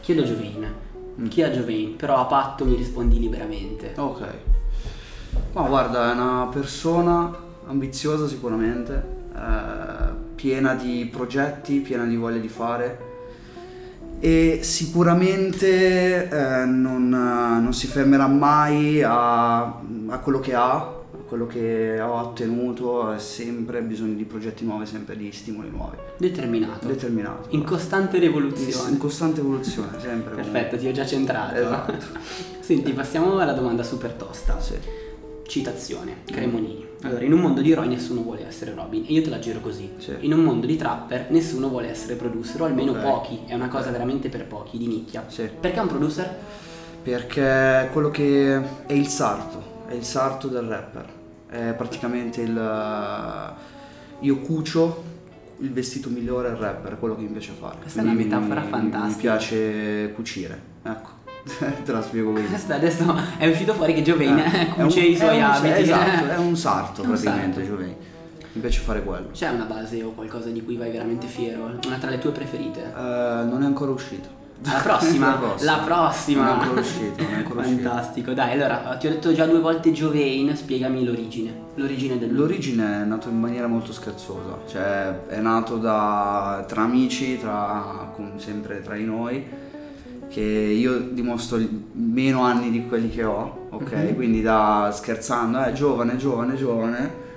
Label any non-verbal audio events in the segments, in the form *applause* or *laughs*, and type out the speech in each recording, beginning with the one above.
chiedo Giovain. Chi è Giovain? Però a patto mi rispondi liberamente. Ok. Ma guarda, è una persona ambiziosa sicuramente, eh, piena di progetti, piena di voglia di fare e sicuramente eh, non, non si fermerà mai a, a quello che ha, a quello che ha ottenuto, ha sempre bisogno di progetti nuovi, sempre di stimoli nuovi. Determinato. Determinato. In costante rivoluzione. in costante evoluzione, sempre. Perfetto, ti ho già centrato. Esatto. *laughs* Senti, passiamo alla domanda super tosta. Sì. Citazione, Cremonini. Allora, in un mondo di eroi nessuno vuole essere Robin e io te la giro così. Sì. In un mondo di trapper nessuno vuole essere producer, o almeno Ok. pochi, è una cosa veramente per pochi, di nicchia. Sì. Perché un producer? Perché quello che è il sarto, è il sarto del rapper. È praticamente il. Io cucio il vestito migliore al rapper, quello che mi piace fare. Questa è una Quindi metafora mi- fantastica. Mi piace cucire, ecco. *laughs* Te la spiego così. Adesso è uscito fuori che Giovain Eh, cuce un- i suoi un- abiti. Esatto, *laughs* è un sarto È un praticamente. Gioveni. Mi piace fare quello. C'è una base o qualcosa di cui vai veramente fiero? Una tra le tue preferite? Eh, non è ancora uscito. *laughs* La prossima, La prossima. Non è ancora uscito, non è ancora uscito. Fantastico, dai, allora ti ho detto già due volte Giovain, spiegami l'origine. L'origine del L'origine è nato in maniera molto scherzosa, cioè è nato da, tra amici, tra, con- sempre tra di noi, che io dimostro meno anni di quelli che ho, ok? Mhm. Quindi da scherzando, eh, giovane, giovane, giovane,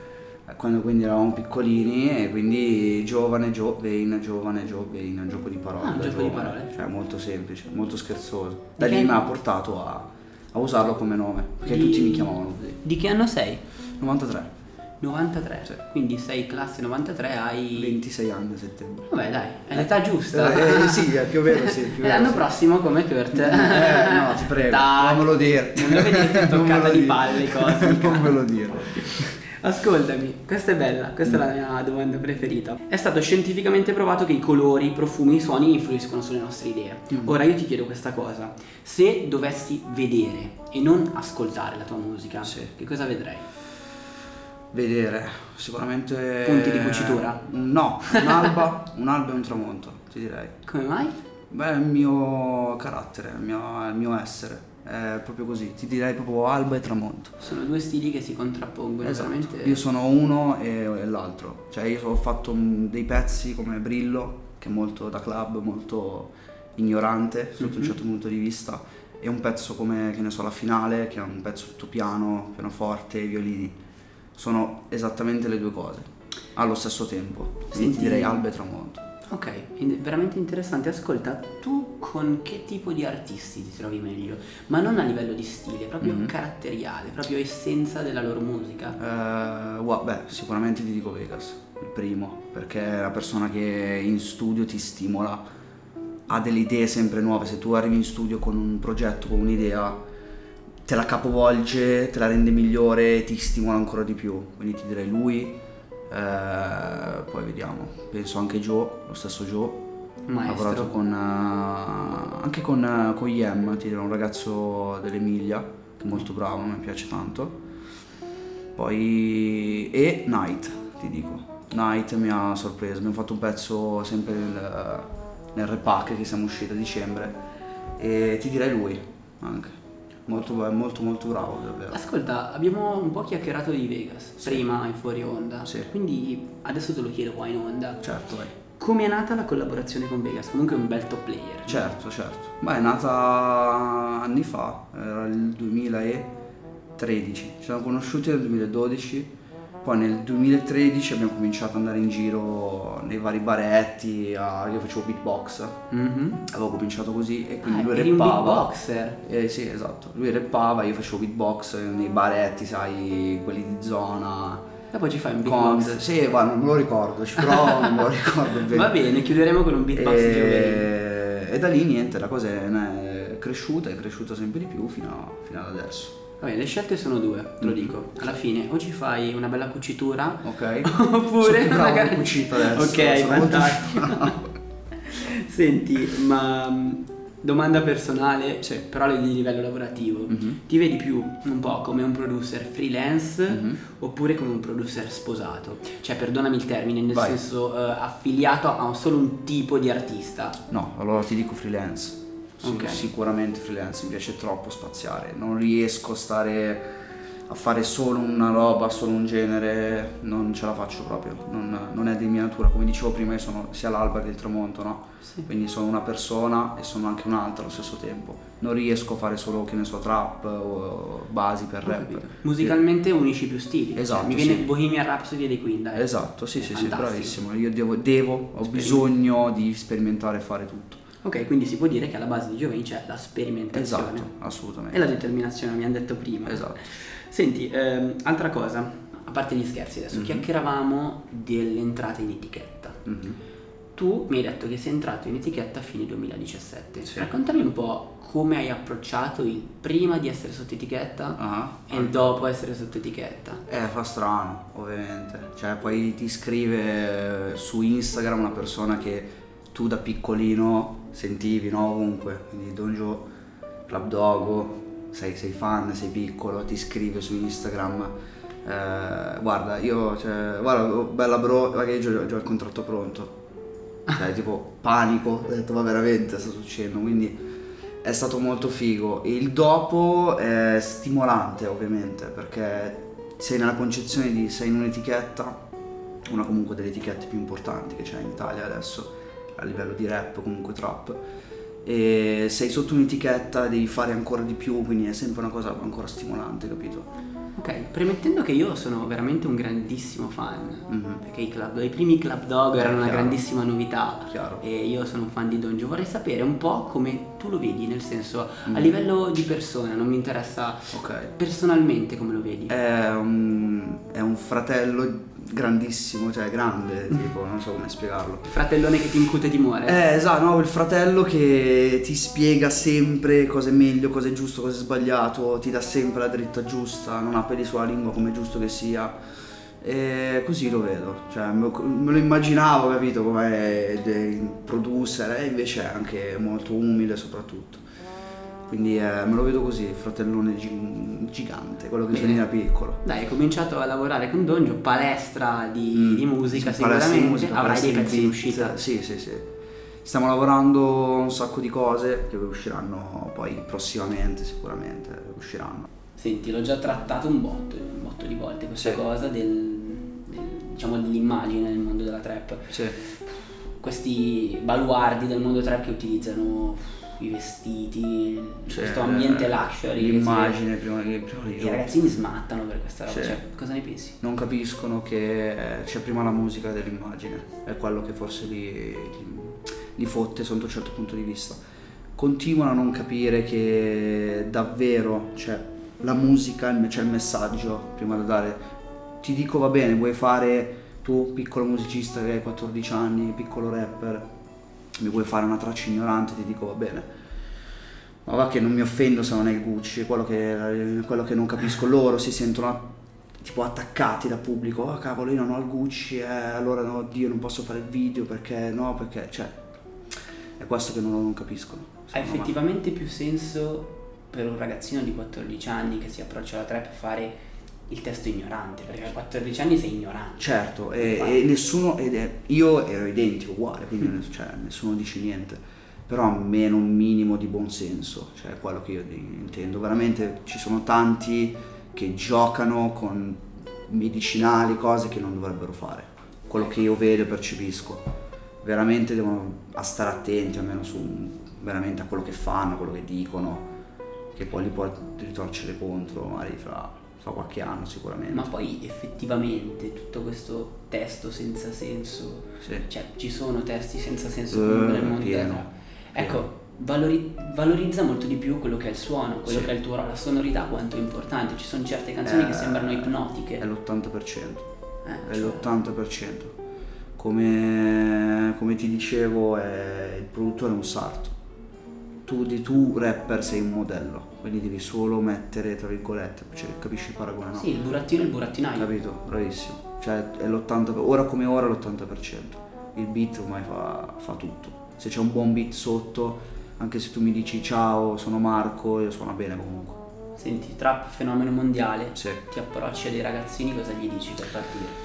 quando quindi eravamo piccolini e quindi giovane, Jovain, giovane, Jovain, un gioco di parole. Ah, un gioco di giovane. parole. Cioè molto semplice, molto scherzoso. Da Di lì mi ha portato a, a usarlo come nome, perché Di- tutti mi chiamavano così. Di che anno sei? 93, 93. Sì. Quindi sei classe 93, hai... 26 anni a settembre. Vabbè dai, è l'età giusta. Eh, eh, sì, eh, più o meno sì. Più l'anno sì. prossimo come Kurt. Eh, no, ti prego, Dai. non me lo dire. Non me lo vedete *laughs* toccata di palle cosmica. Non me lo dire. *laughs* Ascoltami, questa è bella, questa è la mia domanda preferita. È stato scientificamente provato che i colori, i profumi, i suoni influiscono sulle nostre idee. Mm. Ora io ti chiedo questa cosa. Se dovessi vedere e non ascoltare la tua musica, Sì. che cosa vedrei? Vedere, sicuramente... Punti di cucitura? No, un'alba, *laughs* un'alba e un tramonto, ti direi. Come mai? Beh, è il mio carattere, il mio, il mio essere. È proprio così, ti direi proprio alba e tramonto. Sono due stili che si contrappongono Esatto. veramente. Io sono uno e, e l'altro. Cioè io ho fatto mm, dei pezzi come Brillo, che è molto da club, molto ignorante sotto un Mhm. certo punto di vista, e un pezzo come, che ne so, la finale, che è un pezzo tutto piano, pianoforte, violini. Sono esattamente le due cose, allo stesso tempo. Quindi Senti- ti direi alba e tramonto. Ok, veramente interessante. Ascolta, tu con che tipo di artisti ti trovi meglio? Ma non a livello di stile, proprio Mhm. caratteriale, proprio essenza della loro musica. Eh, gua- beh, sicuramente ti dico Vegas, il primo, perché è la persona che in studio ti stimola, ha delle idee sempre nuove. Se tu arrivi in studio con un progetto, con un'idea, te la capovolge, te la rende migliore, ti stimola ancora di più. Quindi ti direi lui, eh, poi vediamo. Penso anche Joe, lo stesso Joe. Maestro. lavorato con, eh, anche con, eh, con Yem, ti direi, un ragazzo dell'Emilia, che è molto bravo, mi piace tanto. Poi... e Night, ti dico. Night mi ha sorpreso, abbiamo fatto un pezzo sempre nel, nel repack che siamo usciti a dicembre e ti direi lui anche. Molto, molto molto bravo davvero. Ascolta, abbiamo un po' chiacchierato di Vegas Sì. prima in fuori onda. Sì. Quindi adesso te lo chiedo qua in onda. Certo, vai. Come è nata la collaborazione con Vegas? Comunque è un bel top player. Certo, certo. Beh, è nata anni fa, era il 2013. Ci siamo conosciuti nel 2012, poi nel 2013 abbiamo cominciato ad andare in giro nei vari baretti, a- io facevo beatbox, Mhm. avevo cominciato così e quindi Ah, lui eri un rappava. beatboxer. Eh sì, esatto. Lui rappava, io facevo beatbox nei baretti, sai, quelli di zona. Dopo ci fai un Con... beatbox. Sì, guarda, non me lo ricordo, ci provo, non me lo ricordo *laughs* bene. Va bene, chiuderemo con un beatbox di Giovanni. E... e da lì niente, la cosa è, è cresciuta, è cresciuta sempre di più fino, a- fino ad adesso. Vabbè, le scelte sono due, te lo Mhm. dico. Alla fine o ci fai una bella cucitura Ok? *laughs* oppure Sono magari cucito adesso, Ok, molto fantastico. bravo. *laughs* Senti, ma mh, domanda personale, Sì. però di livello lavorativo. Mhm. Ti vedi più un po' come un producer freelance Mhm. oppure come un producer sposato? Cioè, perdonami il termine, nel Vai. senso eh, affiliato a solo un tipo di artista. No, allora ti dico freelance. Sì, Ok. Sicuramente freelance, mi piace troppo spaziare, non riesco a stare a fare solo una roba, solo un genere, non ce la faccio proprio, non, non è di mia natura, come dicevo prima io sono sia l'alba che il tramonto, no? Sì. Quindi sono una persona e sono anche un'altra allo stesso tempo, non riesco a fare solo, che ne so, trap o basi per rap. capito. Musicalmente unisci più stili. Esatto, Mi viene sì. Bohemian Rhapsody dei Queen, dai. Esatto, sì, È sì, sì, bravissimo, io devo, devo ho bisogno di sperimentare e fare tutto. Ok, quindi si può dire che alla base di Giovanni c'è la sperimentazione. Esatto, assolutamente. E la determinazione, mi hanno detto prima. Esatto. Senti, ehm, altra cosa, a parte gli scherzi adesso, Mhm. chiacchieravamo dell'entrata in etichetta. Mhm. Tu mi hai detto che sei entrato in etichetta a fine 2017. Sì. Raccontami un po' come hai approcciato il prima di essere sotto etichetta Ah, e il dopo essere sotto etichetta. Eh, fa strano, ovviamente. Cioè, poi ti scrive su Instagram una persona che tu da piccolino sentivi, no? Ovunque. Quindi Don Joe, Club Dogo, sei, sei fan, sei piccolo, ti scrive su Instagram. eh, guarda, io, cioè, guarda, oh, bella bro, guarda che io già, già ho il contratto pronto. Cioè, *laughs* tipo, panico, ho detto, ma veramente sta succedendo, quindi è stato molto figo. Il dopo è stimolante, ovviamente, perché sei nella concezione di sei in un'etichetta, una comunque delle etichette più importanti che c'è in Italia adesso, a livello di rap, comunque trap. E sei sotto un'etichetta, devi fare ancora di più, quindi è sempre una cosa ancora stimolante, capito? Ok, premettendo che io sono veramente un grandissimo fan, Mhm. perché i, club- i primi Club Dog erano una grandissima novità Chiaro. e io sono un fan di Donjo, vorrei sapere un po' come tu lo vedi, nel senso a Mm. livello di persona, non mi interessa Ok. personalmente come lo vedi. È un, è un fratello grandissimo, cioè grande, tipo, non so come spiegarlo. Il fratellone che ti incute timore. Eh, esatto, no, il fratello che ti spiega sempre cosa è meglio, cosa è giusto, cosa è sbagliato, ti dà sempre la dritta giusta, non ha peli sulla lingua come è giusto che sia. E così lo vedo, cioè me lo, immaginavo, capito, come producer, e invece è anche molto umile soprattutto. Quindi eh, me lo vedo così, il fratellone gi- gigante, quello che da piccolo. Dai, hai cominciato a lavorare con Donjo, palestra di, Mm, di musica sì, palestra di sicuramente, musica, avrai dei pezzi in uscita. Sì, sì, sì. Stiamo lavorando un sacco di cose che usciranno poi prossimamente, sicuramente usciranno. Senti, l'ho già trattato un botto, un botto di volte questa Sì. cosa del, del- diciamo dell'immagine nel mondo della trap. Sì. Questi baluardi del mondo trap che utilizzano i vestiti, Cioè, questo ambiente luxury. L'immagine prima di, prima di I tutto. ragazzini smattano per questa roba, Sì. cioè, cosa ne pensi? Non capiscono che eh, c'è prima la musica dell'immagine, è quello che forse li, li, li fotte sotto un certo punto di vista. Continuano a non capire che davvero c'è la musica, c'è il messaggio prima da dare. Ti dico va bene, vuoi fare tu, piccolo musicista che hai 14 anni, piccolo rapper, mi vuoi fare una traccia ignorante, ti dico va bene. Ma va che non mi offendo se non è il Gucci, quello che, quello che non capisco. Loro si sentono tipo attaccati dal pubblico. Oh cavolo, io non ho il Gucci, eh, allora no, Dio, non posso fare il video perché no, perché cioè è questo che non, non capiscono. Ha effettivamente più senso per un ragazzino di 14 anni che si approccia alla trap fare il testo ignorante, perché a 14 anni sei ignorante. Certo, e, e nessuno, ed è- io ero identico, uguale, quindi ness- cioè, nessuno dice niente, però almeno un minimo di buonsenso, cioè quello che io intendo. Veramente ci sono tanti che giocano con medicinali, cose che non dovrebbero fare, quello che io vedo e percepisco. Veramente devono stare attenti almeno su veramente a quello che fanno, a quello che dicono, che poi li può ritorcere contro magari fra, fra qualche anno sicuramente. Ma poi effettivamente tutto questo testo senza senso, Sì. cioè ci sono testi senza senso Eh, comunque nel mondo pieno. Ecco, valori- valorizza molto di più quello che è il suono, quello Sì. che è il tuo la sonorità quanto è importante. Ci sono certe canzoni che Eh, sembrano ipnotiche. È l'80%. Eh, È cioè, l'80%. Come, come ti dicevo, è- il produttore è un sarto. Tu, di tu rapper sei un modello, quindi devi solo mettere tra virgolette, cioè, capisci il paragone, no? Sì, il burattino e il burattinaio. Capito? Bravissimo. Cioè è l'80%, ora come ora è l'80%. Il beat ormai fa, fa tutto. Se c'è un buon beat sotto, anche se tu mi dici ciao, sono Marco, io suona bene comunque. Senti, trap fenomeno mondiale. Sì. Ti approcci a dei ragazzini, cosa gli dici per partire?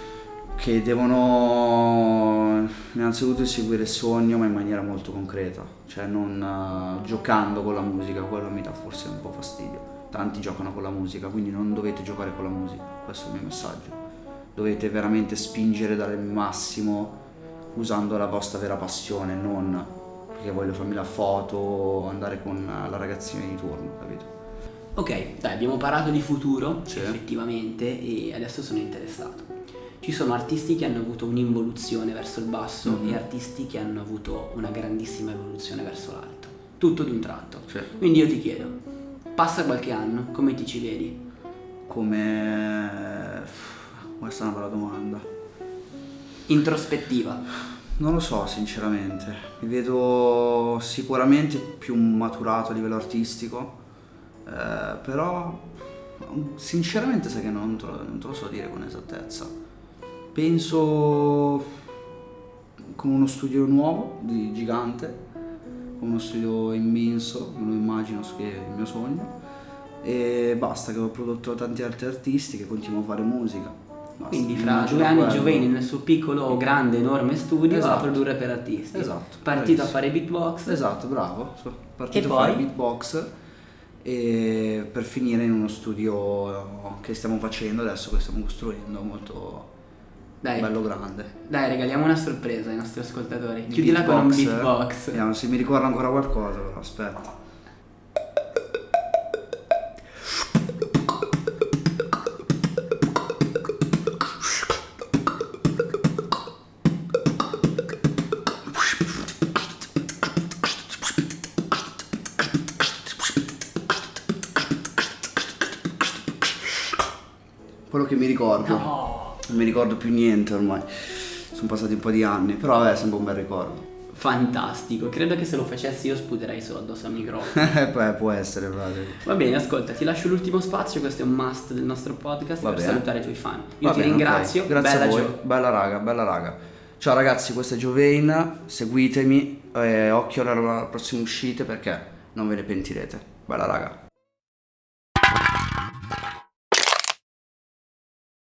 Che devono innanzitutto seguire il sogno ma in maniera molto concreta, cioè non uh, giocando con la musica, quello mi dà forse un po' fastidio. Tanti giocano con la musica, quindi non dovete giocare con la musica, questo è il mio messaggio. Dovete veramente spingere dal massimo usando la vostra vera passione, non perché voglio farmi la foto, andare con la ragazzina di turno, capito? Ok, dai, abbiamo parlato di futuro, Sì. effettivamente, e adesso sono interessato. Ci sono artisti che hanno avuto un'involuzione verso il basso Mhm. e artisti che hanno avuto una grandissima evoluzione verso l'alto. Tutto di un tratto. Sì. Quindi io ti chiedo, passa qualche anno, come ti ci vedi? Come... Questa è una bella domanda. Introspettiva. Non lo so sinceramente, mi vedo sicuramente più maturato a livello artistico, eh, però sinceramente sai che non te, lo, non te lo so dire con esattezza. Penso con uno studio nuovo, di gigante, uno studio immenso, me lo immagino che è il mio sogno, e basta che ho prodotto tanti altri artisti che continuo a fare musica. Basta, Quindi fra due anni quello. Gioveni nel suo piccolo, grande, enorme studio a Esatto. produrre per artisti. Esatto, Partito a bravissimo. fare beatbox. Esatto, bravo. Partito E a fare beatbox e per finire in uno studio che stiamo facendo adesso, che stiamo costruendo, molto Dai, bello grande. dai, regaliamo una sorpresa ai nostri ascoltatori. Di Chiudila con un beatbox, eh. beatbox. Vediamo se mi ricordo ancora qualcosa, però aspetta. Quello che mi ricordo. No. Non mi ricordo più niente ormai. Sono passati un po' di anni, però vabbè, è sempre un bel ricordo. Fantastico, credo che se lo facessi io sputerei solo addosso al microfono. *laughs* Eh, Beh, può essere, frate. Va bene, ascolta, ti lascio l'ultimo spazio, questo è un must del nostro podcast Va per bene. salutare i tuoi fan. Io Va ti bene, ringrazio, ok. Grazie bella a voi. Gio. Bella raga, bella raga. Ciao ragazzi, questo è Giovein, seguitemi, eh, occhio alle prossime uscite perché non ve ne pentirete. Bella raga.